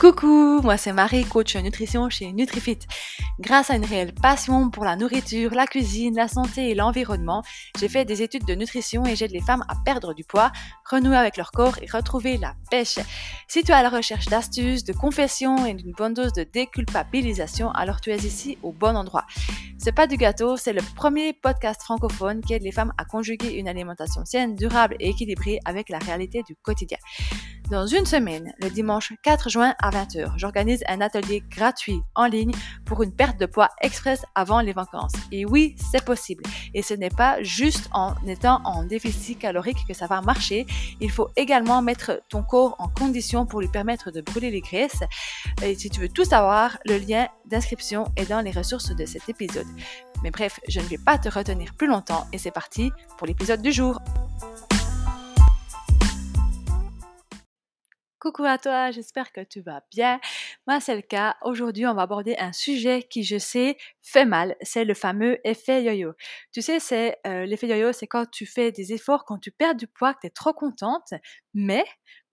Coucou, moi c'est Marie, coach nutrition chez NutriFit. Grâce à une réelle passion pour la nourriture, la cuisine, la santé et l'environnement, j'ai fait des études de nutrition et j'aide les femmes à perdre du poids, renouer avec leur corps et retrouver la pêche. Si tu es à la recherche d'astuces, de confessions et d'une bonne dose de déculpabilisation, alors tu es ici au bon endroit. C'est pas du gâteau, c'est le premier podcast francophone qui aide les femmes à conjuguer une alimentation saine, durable et équilibrée avec la réalité du quotidien. Dans une semaine, le dimanche 4 juin à 20h, j'organise un atelier gratuit en ligne pour une de poids express avant les vacances. Et oui, c'est possible. Et ce n'est pas juste en étant en déficit calorique que ça va marcher. Il faut également mettre ton corps en condition pour lui permettre de brûler les graisses. Et si tu veux tout savoir, le lien d'inscription est dans les ressources de cet épisode. Mais bref, je ne vais pas te retenir plus longtemps et c'est parti pour l'épisode du jour. Coucou à toi, j'espère que tu vas bien. Moi, c'est le cas. Aujourd'hui, on va aborder un sujet qui, je sais, fait mal. C'est le fameux effet yo-yo. Tu sais, c'est euh, l'effet yo-yo, c'est quand tu fais des efforts, quand tu perds du poids, que tu es trop contente, mais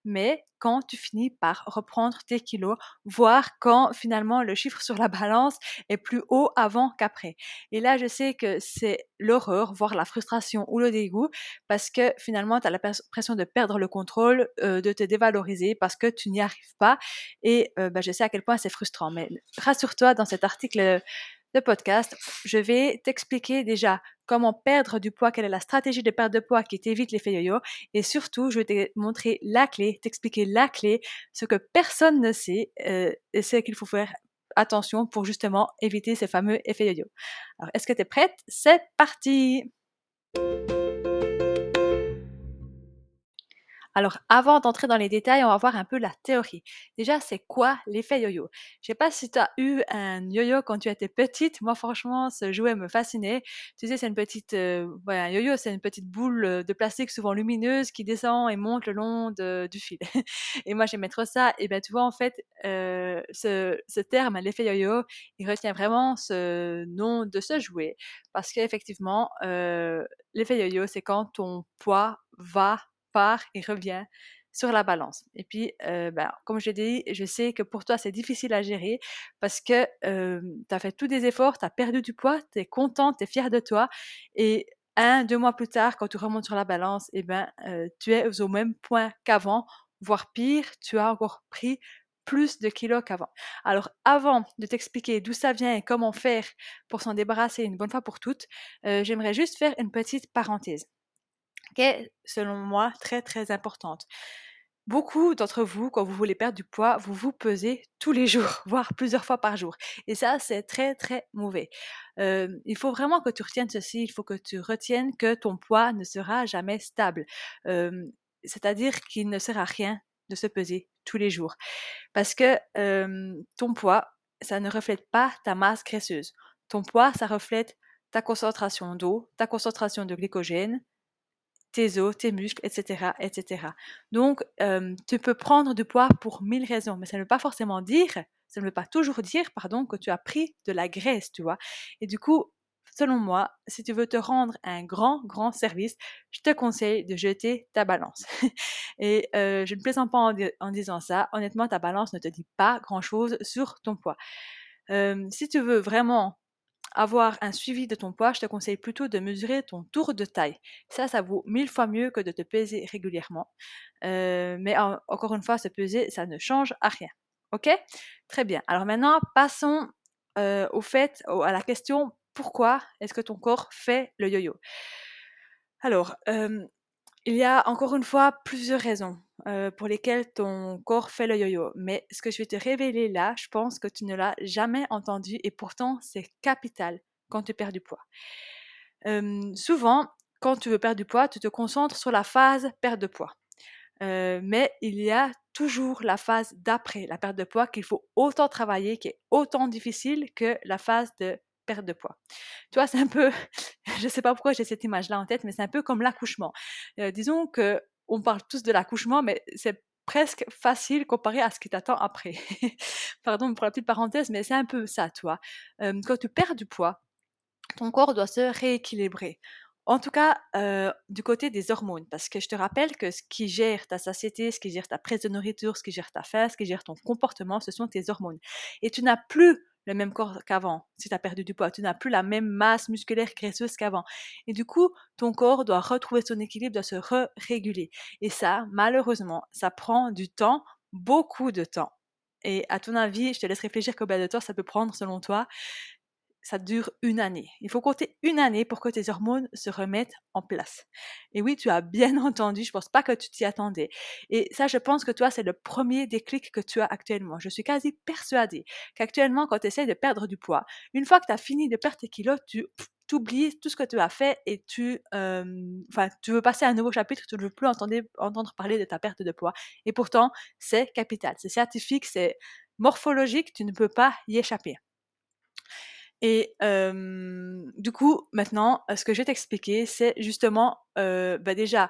mais quand tu finis par reprendre tes kilos, voir quand finalement le chiffre sur la balance est plus haut avant qu'après. Et là, je sais que c'est l'horreur, voire la frustration ou le dégoût, parce que finalement, tu as l'impression de perdre le contrôle, euh, de te dévaloriser parce que tu n'y arrives pas. Et euh, bah, je sais à quel point c'est frustrant. Mais rassure-toi, dans cet article de podcast, je vais t'expliquer déjà comment perdre du poids, quelle est la stratégie de perte de poids qui t'évite l'effet yo-yo. Et surtout, je vais te montrer la clé, t'expliquer la clé, ce que personne ne sait, euh, et c'est qu'il faut faire attention pour justement éviter ces fameux effets yo-yo. Alors, est-ce que tu es prête? C'est parti alors, avant d'entrer dans les détails, on va voir un peu la théorie. Déjà, c'est quoi l'effet yo-yo? Je sais pas si tu as eu un yo-yo quand tu étais petite. Moi, franchement, ce jouet me fascinait. Tu sais, c'est une petite, euh, un yo-yo, c'est une petite boule euh, de plastique souvent lumineuse qui descend et monte le long du fil. et moi, j'aimais trop ça. Et bien, tu vois, en fait, euh, ce, terme, l'effet yo-yo, il retient vraiment ce nom de ce jouet parce qu'effectivement, l'effet yo-yo, c'est quand ton poids va et revient sur la balance. Et puis, euh, ben, comme je dit, je sais que pour toi, c'est difficile à gérer parce que tu as fait tous des efforts, tu as perdu du poids, tu es contente, tu es fière de toi. Et un, deux mois plus tard, quand tu remontes sur la balance, eh ben, tu es au même point qu'avant, voire pire, tu as encore pris plus de kilos qu'avant. Alors, avant de t'expliquer d'où ça vient et comment faire pour s'en débarrasser une bonne fois pour toutes, j'aimerais juste faire une petite parenthèse qui est, selon moi, très très importante. Beaucoup d'entre vous, quand vous voulez perdre du poids, vous vous pesez tous les jours, voire plusieurs fois par jour. Et ça, c'est très très mauvais. il faut vraiment que tu retiennes ceci, il faut que tu retiennes que ton poids ne sera jamais stable. C'est-à-dire qu'il ne sert à rien de se peser tous les jours. Parce que ton poids, ça ne reflète pas ta masse graisseuse. Ton poids, ça reflète ta concentration d'eau, ta concentration de glycogène, tes os, tes muscles, etc. etc. Donc, tu peux prendre du poids pour mille raisons, mais ça ne veut pas forcément dire, ça ne veut pas toujours dire, pardon, que tu as pris de la graisse, tu vois. Et du coup, selon moi, si tu veux te rendre un grand, grand service, je te conseille de jeter ta balance. Et je ne plaisante pas en, disant ça. Honnêtement, ta balance ne te dit pas grand-chose sur ton poids. si tu veux vraiment avoir un suivi de ton poids, je te conseille plutôt de mesurer ton tour de taille. Ça, ça vaut mille fois mieux que de te peser régulièrement. Euh, mais encore une fois, se peser, ça ne change à rien. Ok? Très bien. Alors maintenant, passons euh, au fait, à la question pourquoi est-ce que ton corps fait le yo-yo? Alors, euh, il y a encore une fois plusieurs raisons euh, pour lesquelles ton corps fait le yo-yo. Mais ce que je vais te révéler là, je pense que tu ne l'as jamais entendu et pourtant c'est capital quand tu perds du poids. souvent, quand tu veux perdre du poids, tu te concentres sur la phase perte de poids. Euh, mais il y a toujours la phase d'après la perte de poids qu'il faut autant travailler, qui est autant difficile que la phase de perte de poids. Tu vois, c'est un peu, je ne sais pas pourquoi j'ai cette image-là en tête, mais c'est un peu comme l'accouchement. Euh, disons que on parle tous de l'accouchement, mais c'est presque facile comparé à ce qui t'attend après. Pardon pour la petite parenthèse, mais c'est un peu ça, toi. quand tu perds du poids, ton corps doit se rééquilibrer. En tout cas, du côté des hormones, parce que je te rappelle que ce qui gère ta satiété, ce qui gère ta prise de nourriture, ce qui gère ta faim, ce qui gère ton comportement, ce sont tes hormones et tu n'as plus le même corps qu'avant. Si tu as perdu du poids, tu n'as plus la même masse musculaire graisseuse qu'avant. Et du coup, ton corps doit retrouver son équilibre, doit se re-réguler et ça, malheureusement, ça prend du temps, beaucoup de temps. Et à ton avis, je te laisse réfléchir combien de temps ça peut prendre selon toi? Ça dure une année. Il faut compter une année pour que tes hormones se remettent en place. Et oui, tu as bien entendu, je pense pas que tu t'y attendais. Et ça, je pense que toi, c'est le premier déclic que tu as actuellement. Je suis quasi persuadée qu'actuellement, quand tu essaies de perdre du poids, une fois que tu as fini de perdre tes kilos, tu oublies tout ce que tu as fait et tu, enfin, tu veux passer à un nouveau chapitre, tu ne veux plus entendre parler de ta perte de poids. Et pourtant, c'est capital, c'est scientifique, c'est morphologique, tu ne peux pas y échapper. Et du coup, maintenant, ce que je vais t'expliquer, c'est justement, bah, déjà,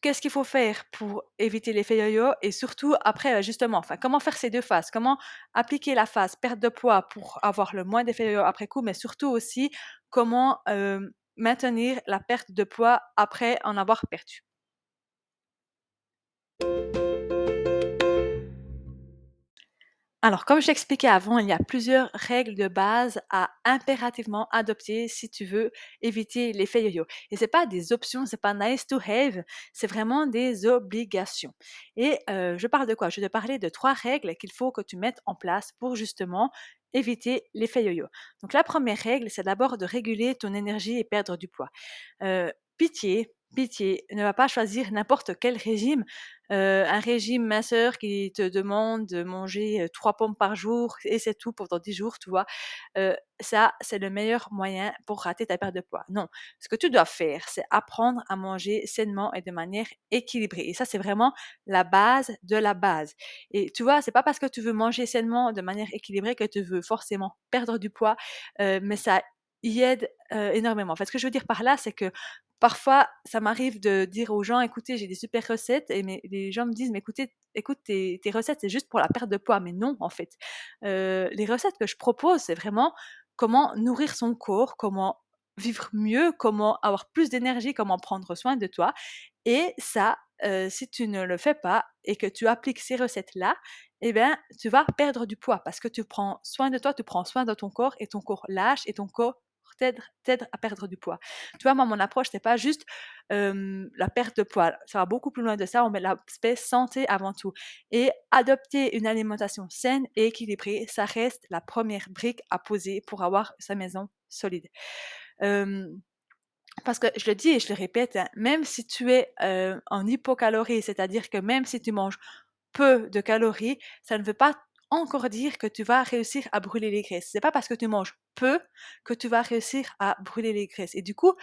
qu'est-ce qu'il faut faire pour éviter l'effet yo-yo et surtout après, justement, enfin, comment faire ces deux phases? Comment appliquer la phase perte de poids pour avoir le moins d'effet yo-yo après coup, mais surtout aussi comment, maintenir la perte de poids après en avoir perdu? Alors, comme je t'expliquais avant, il y a plusieurs règles de base à impérativement adopter si tu veux éviter l'effet yo-yo. Et c'est pas des options, c'est pas nice to have, c'est vraiment des obligations. Et euh, je parle de quoi? Je vais te parler de trois règles qu'il faut que tu mettes en place pour justement éviter l'effet yo-yo. Donc la première règle, c'est d'abord de réguler ton énergie et perdre du poids. Euh, pitié, pitié, ne va pas choisir n'importe quel régime. Euh, un régime minceur qui te demande de manger trois pommes par jour et c'est tout pendant 10 jours, tu vois. Ça, c'est le meilleur moyen pour rater ta perte de poids. Non, ce que tu dois faire, c'est apprendre à manger sainement et de manière équilibrée. Et ça, c'est vraiment la base de la base. Et tu vois, c'est pas parce que tu veux manger sainement de manière équilibrée que tu veux forcément perdre du poids, mais ça y aide énormément. En fait, ce que je veux dire par là, c'est que parfois, ça m'arrive de dire aux gens, écoutez, j'ai des super recettes, et les gens me disent, mais écoutez, écoute, tes, recettes, c'est juste pour la perte de poids. Mais non, en fait. les recettes que je propose, c'est vraiment comment nourrir son corps, comment vivre mieux, comment avoir plus d'énergie, comment prendre soin de toi. Et ça, si tu ne le fais pas et que tu appliques ces recettes-là, eh bien, tu vas perdre du poids parce que tu prends soin de toi, tu prends soin de ton corps et ton corps lâche et ton corps t'aide à perdre du poids. Tu vois, moi, mon approche, c'est pas juste la perte de poids. Ça va beaucoup plus loin de ça. On met l'aspect santé avant tout. Et adopter une alimentation saine et équilibrée, ça reste la première brique à poser pour avoir sa maison solide. parce que je le dis et je le répète, hein, même si tu es en hypocalorie, c'est-à-dire que même si tu manges peu de calories, ça ne veut pas encore dire que tu vas réussir à brûler les graisses. C'est pas parce que tu manges peu que tu vas réussir à brûler les graisses. Et du coup,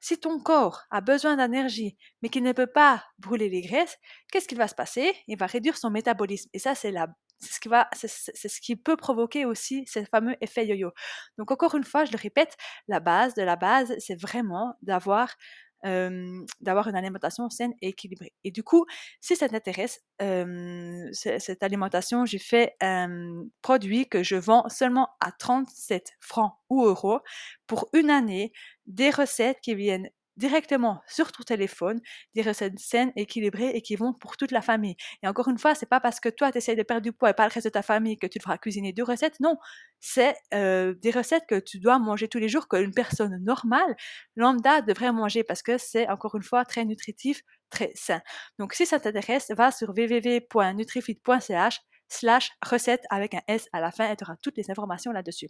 si ton corps a besoin d'énergie, mais qu'il ne peut pas brûler les graisses, qu'est-ce qui va se passer? Il va réduire son métabolisme. Et ça, c'est la ce qui va, c'est ce qui peut provoquer aussi ce fameux effet yo-yo. Donc encore une fois, je le répète, la base de la base, c'est vraiment d'avoir d'avoir une alimentation saine et équilibrée. Et du coup, si ça t'intéresse, cette alimentation, j'ai fait un produit que je vends seulement à 37 francs ou euros pour une année, des recettes qui viennent directement sur ton téléphone des recettes saines, équilibrées et qui vont pour toute la famille. Et encore une fois, c'est pas parce que toi, tu essaies de perdre du poids et pas le reste de ta famille que tu devras cuisiner deux recettes. Non, c'est euh, des recettes que tu dois manger tous les jours, qu'une personne normale, lambda, devrait manger parce que c'est encore une fois très nutritif, très sain. Donc, si ça t'intéresse, va sur www.nutrifit.ch slash recette avec un S à la fin et tu auras toutes les informations là-dessus.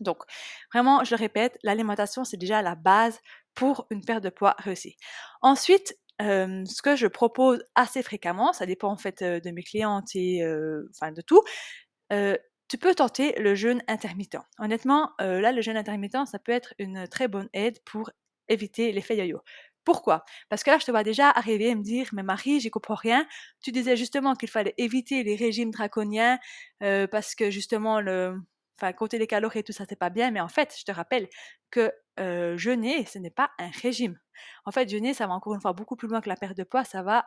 Donc, vraiment, je le répète, l'alimentation, c'est déjà la base pour une perte de poids réussie. Ensuite, ce que je propose assez fréquemment, ça dépend en fait de mes clientes et enfin de tout, tu peux tenter le jeûne intermittent. Honnêtement, là, le jeûne intermittent, ça peut être une très bonne aide pour éviter l'effet yo-yo. Pourquoi? Parce que là, je te vois déjà arriver et me dire, mais Marie, j'y comprends rien. Tu disais justement qu'il fallait éviter les régimes draconiens parce que justement, le, enfin, compter les calories et tout ça, c'est pas bien. Mais en fait, je te rappelle que jeûner, ce n'est pas un régime. En fait, jeûner, ça va encore une fois beaucoup plus loin que la perte de poids, ça va,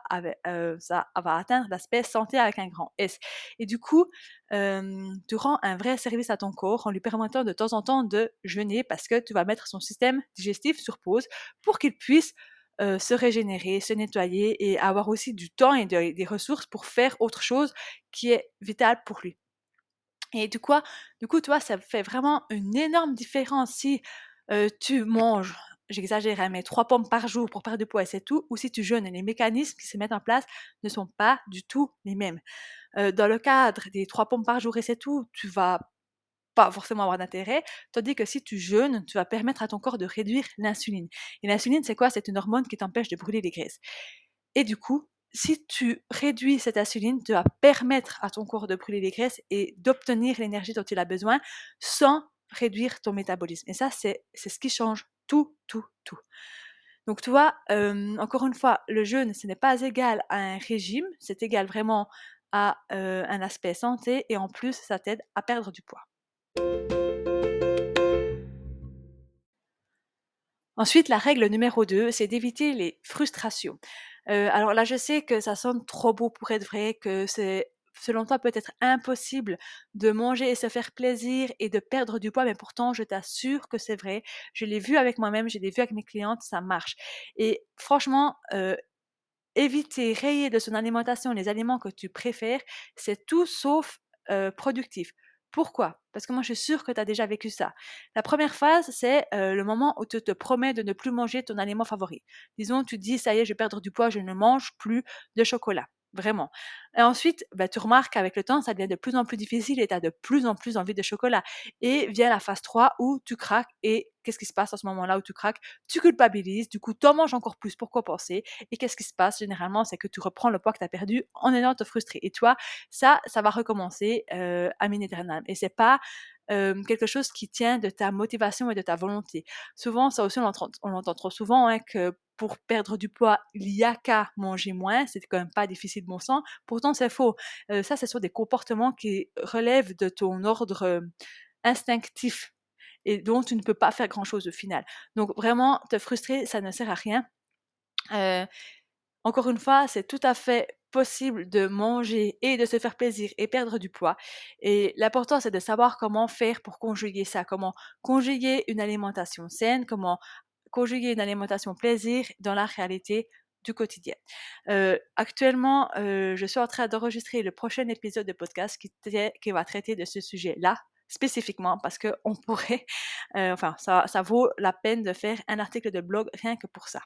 ça va atteindre l'aspect santé avec un grand S. Et du coup, tu rends un vrai service à ton corps en lui permettant de temps en temps de jeûner parce que tu vas mettre son système digestif sur pause pour qu'il puisse se régénérer, se nettoyer et avoir aussi du temps et de, des ressources pour faire autre chose qui est vital pour lui. Et du coup, du coup, toi, ça fait vraiment une énorme différence si tu manges, j'exagère, mais trois pommes par jour pour perdre du poids et c'est tout, ou si tu jeûnes. Les mécanismes qui se mettent en place ne sont pas du tout les mêmes. Dans le cadre des trois pommes par jour et c'est tout, tu vas pas forcément avoir d'intérêt, tandis que si tu jeûnes, tu vas permettre à ton corps de réduire l'insuline. Et l'insuline, c'est quoi? C'est une hormone qui t'empêche de brûler les graisses. Et du coup, si tu réduis cette insuline, tu vas permettre à ton corps de brûler les graisses et d'obtenir l'énergie dont il a besoin sans réduire ton métabolisme. Et ça, c'est ce qui change tout, tout, tout. Donc, tu vois, euh, encore une fois, le jeûne, ce n'est pas égal à un régime, c'est égal vraiment à euh, un aspect santé et en plus, ça t'aide à perdre du poids. Ensuite, la règle numéro 2, c'est d'éviter les frustrations. Euh, alors là, je sais que ça sonne trop beau pour être vrai, que c'est selon toi peut-être impossible de manger et se faire plaisir et de perdre du poids, mais pourtant, je t'assure que c'est vrai. Je l'ai vu avec moi-même, je l'ai vu avec mes clientes, ça marche. Et franchement, euh, éviter, rayer de son alimentation les aliments que tu préfères, c'est tout sauf euh, productif. Pourquoi? Parce que moi, je suis sûre que tu as déjà vécu ça. La première phase, c'est le moment où tu te promets de ne plus manger ton aliment favori. Disons, tu dis, ça y est, je vais perdre du poids, je ne mange plus de chocolat vraiment. Et ensuite, bah, tu remarques qu'avec le temps, ça devient de plus en plus difficile et tu as de plus en plus envie de chocolat. Et vient la phase 3 où tu craques et qu'est-ce qui se passe à ce moment-là où tu craques? Tu culpabilises, du coup, tu en manges encore plus, pourquoi penser? Et qu'est-ce qui se passe généralement? C'est que tu reprends le poids que tu as perdu en ayant te frustrer. Et toi, ça, ça va recommencer euh, à minéternam. Et c'est pas quelque chose qui tient de ta motivation et de ta volonté. Souvent, ça aussi, on l'entend trop souvent, hein, que pour perdre du poids, il y a qu'à manger moins, c'est quand même pas difficile, bon sang. Pourtant, c'est faux. Euh, ça, ce sont des comportements qui relèvent de ton ordre instinctif et dont tu ne peux pas faire grand-chose au final. Donc, vraiment, te frustrer, ça ne sert à rien. Euh, encore une fois, c'est tout à fait possible de manger et de se faire plaisir et perdre du poids. Et l'important, c'est de savoir comment faire pour conjuguer ça, comment conjuguer une alimentation saine, comment conjuguer une alimentation plaisir dans la réalité du quotidien. Euh, actuellement, euh, je suis en train d'enregistrer le prochain épisode de podcast qui, va traiter de ce sujet-là spécifiquement parce que on pourrait, euh, enfin, ça vaut la peine de faire un article de blog rien que pour ça.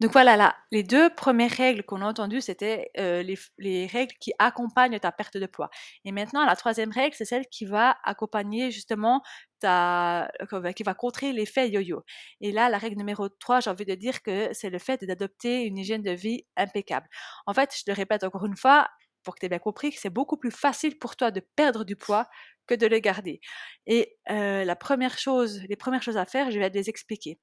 Donc voilà, là, les deux premières règles qu'on a entendues, c'était euh, les, règles qui accompagnent ta perte de poids. Et maintenant, la troisième règle, c'est celle qui va accompagner justement ta, qui va contrer l'effet yo-yo. Et là, la règle numéro 3, j'ai envie de dire que c'est le fait d'adopter une hygiène de vie impeccable. En fait, je le répète encore une fois, pour que tu aies bien compris, que c'est beaucoup plus facile pour toi de perdre du poids que de le garder. Et euh, la première chose, les premières choses à faire, je vais les expliquer.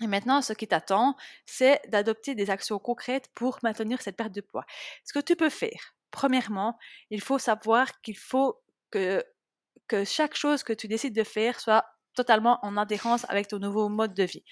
Et maintenant, ce qui t'attend, c'est d'adopter des actions concrètes pour maintenir cette perte de poids. Ce que tu peux faire, premièrement, il faut savoir qu'il faut que, que chaque chose que tu décides de faire soit totalement en adhérence avec ton nouveau mode de vie.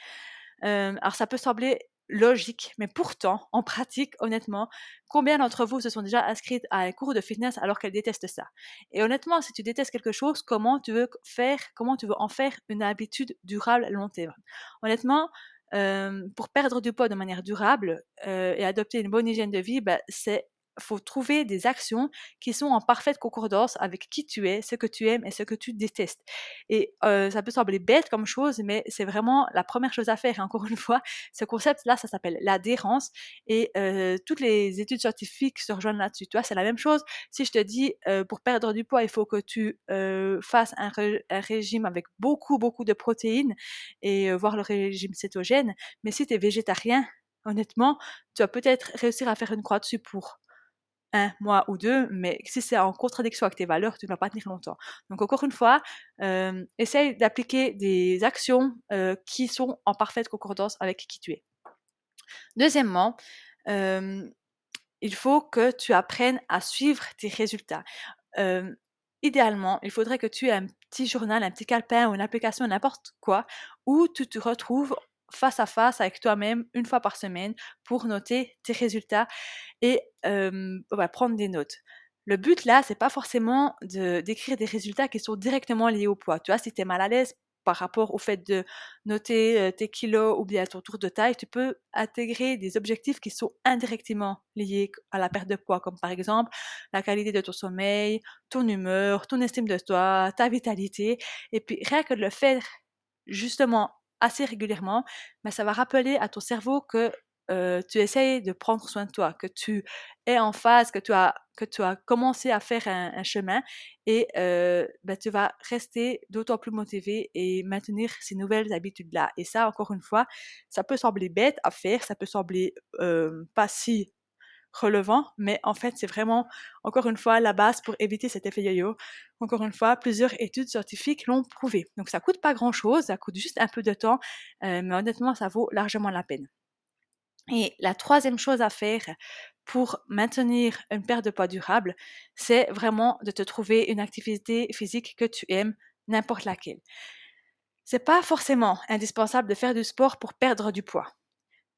Alors ça peut sembler logique, mais pourtant, en pratique, honnêtement, combien d'entre vous se sont déjà inscrites à un cours de fitness alors qu'elles détestent ça? Et honnêtement, si tu détestes quelque chose, comment tu veux faire, comment tu veux en faire une habitude durable à long terme? Honnêtement, euh, pour perdre du poids de manière durable euh, et adopter une bonne hygiène de vie, bah, c'est faut trouver des actions qui sont en parfaite concordance avec qui tu es, ce que tu aimes et ce que tu détestes. Et ça peut sembler bête comme chose, mais c'est vraiment la première chose à faire. Et encore une fois, ce concept-là, ça s'appelle l'adhérence. Et toutes les études scientifiques se rejoignent là-dessus. Tu vois, c'est la même chose. Si je te dis, pour perdre du poids, il faut que tu fasses un, un, régime avec beaucoup, beaucoup de protéines et voir le régime cétogène. Mais si tu es végétarien, honnêtement, tu vas peut-être réussir à faire une croix dessus pour un mois ou deux, mais si c'est en contradiction avec tes valeurs, tu ne vas pas tenir longtemps. Donc encore une fois, euh, essaye d'appliquer des actions euh, qui sont en parfaite concordance avec qui tu es. Deuxièmement, euh, il faut que tu apprennes à suivre tes résultats. idéalement, il faudrait que tu aies un petit journal, un petit calepin ou une application, n'importe quoi, où tu te retrouves face à face avec toi-même une fois par semaine pour noter tes résultats et prendre des notes. Le but là, c'est pas forcément de d'écrire des résultats qui sont directement liés au poids. Tu vois, si tu es mal à l'aise par rapport au fait de noter tes kilos ou bien ton tour de taille, tu peux intégrer des objectifs qui sont indirectement liés à la perte de poids, comme par exemple la qualité de ton sommeil, ton humeur, ton estime de toi, ta vitalité. Et puis rien que de le faire justement assez régulièrement, mais ça va rappeler à ton cerveau que tu essayes de prendre soin de toi, que tu es en phase, que tu as, que tu as commencé à faire un, chemin et ben, tu vas rester d'autant plus motivé et maintenir ces nouvelles habitudes-là. Et ça, encore une fois, ça peut sembler bête à faire, ça peut sembler pas si relevant, mais en fait, c'est vraiment, encore une fois, la base pour éviter cet effet yo-yo. Encore une fois, plusieurs études scientifiques l'ont prouvé. Donc, ça coûte pas grand-chose, ça coûte juste un peu de temps, mais honnêtement, ça vaut largement la peine. Et la troisième chose à faire pour maintenir une perte de poids durable, c'est vraiment de te trouver une activité physique que tu aimes, n'importe laquelle. C'est pas forcément indispensable de faire du sport pour perdre du poids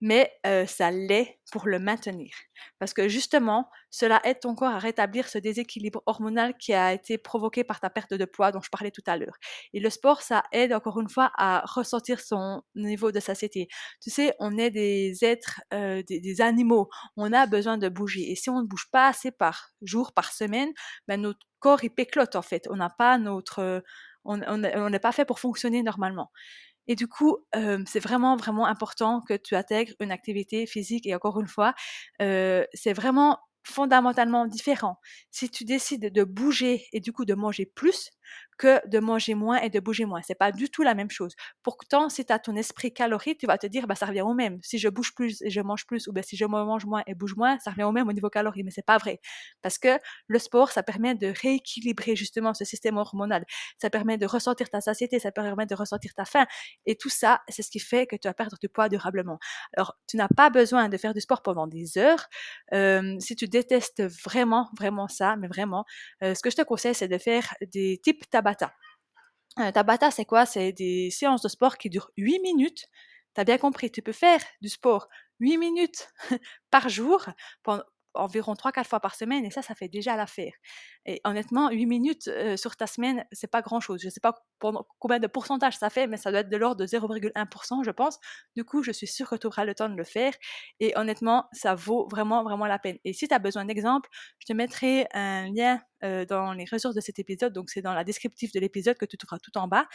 mais ça l'est pour le maintenir. Parce que justement, cela aide ton corps à rétablir ce déséquilibre hormonal qui a été provoqué par ta perte de poids dont je parlais tout à l'heure. Et le sport, ça aide encore une fois à ressentir son niveau de satiété. Tu sais, on est des êtres, des, animaux, on a besoin de bouger. Et si on ne bouge pas assez par jour, par semaine, ben notre corps, il péclote en fait. On n'a pas notre... On n'est pas fait pour fonctionner normalement. Et du coup, c'est vraiment, vraiment important que tu intègres une activité physique. Et encore une fois, c'est vraiment fondamentalement différent. Si tu décides de bouger et du coup de manger plus, que de manger moins et de bouger moins. C'est pas du tout la même chose. Pourtant, si tu as ton esprit calorie, tu vas te dire, bah, ça revient au même. Si je bouge plus et je mange plus, ou bien si je mange moins et bouge moins, ça revient au même au niveau calorie. Mais c'est pas vrai. Parce que le sport, ça permet de rééquilibrer justement ce système hormonal. Ça permet de ressentir ta satiété, ça permet de ressentir ta faim. Et tout ça, c'est ce qui fait que tu vas perdre du poids durablement. Alors, tu n'as pas besoin de faire du sport pendant des heures. si tu détestes vraiment, vraiment ça, mais vraiment, ce que je te conseille, c'est de faire des types Tabata. Euh, Tabata, c'est quoi? C'est des séances de sport qui durent 8 minutes. Tu as bien compris, tu peux faire du sport 8 minutes par jour environ 3-4 fois par semaine et ça, ça fait déjà l'affaire. Et honnêtement, 8 minutes euh, sur ta semaine, c'est pas grand chose. Je sais pas combien de pourcentage ça fait, mais ça doit être de l'ordre de 0,1%, je pense. Du coup, je suis sûre que tu auras le temps de le faire et honnêtement, ça vaut vraiment, vraiment la peine. Et si tu as besoin d'exemples, je te mettrai un lien euh, dans les ressources de cet épisode, donc c'est dans la descriptive de l'épisode que tu trouveras tout en bas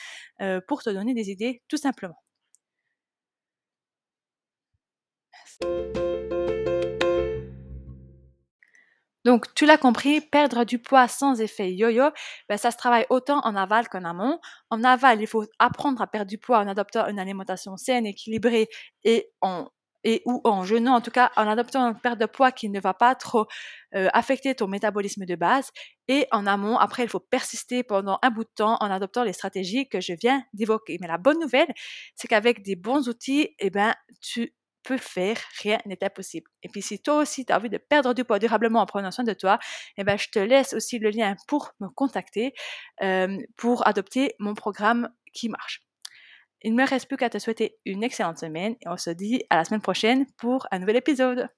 euh, pour te donner des idées tout simplement. Donc, tu l'as compris, perdre du poids sans effet yo-yo, ben, ça se travaille autant en aval qu'en amont. En aval, il faut apprendre à perdre du poids en adoptant une alimentation saine, équilibrée et en et ou en jeûnant, en tout cas en adoptant une perte de poids qui ne va pas trop euh, affecter ton métabolisme de base. Et en amont, après, il faut persister pendant un bout de temps en adoptant les stratégies que je viens d'évoquer. Mais la bonne nouvelle, c'est qu'avec des bons outils, eh ben, tu peux faire, rien n'est impossible. Et puis si toi aussi tu as envie de perdre du poids durablement en prenant soin de toi, eh ben, je te laisse aussi le lien pour me contacter pour adopter mon programme qui marche. Il ne me reste plus qu'à te souhaiter une excellente semaine et on se dit à la semaine prochaine pour un nouvel épisode.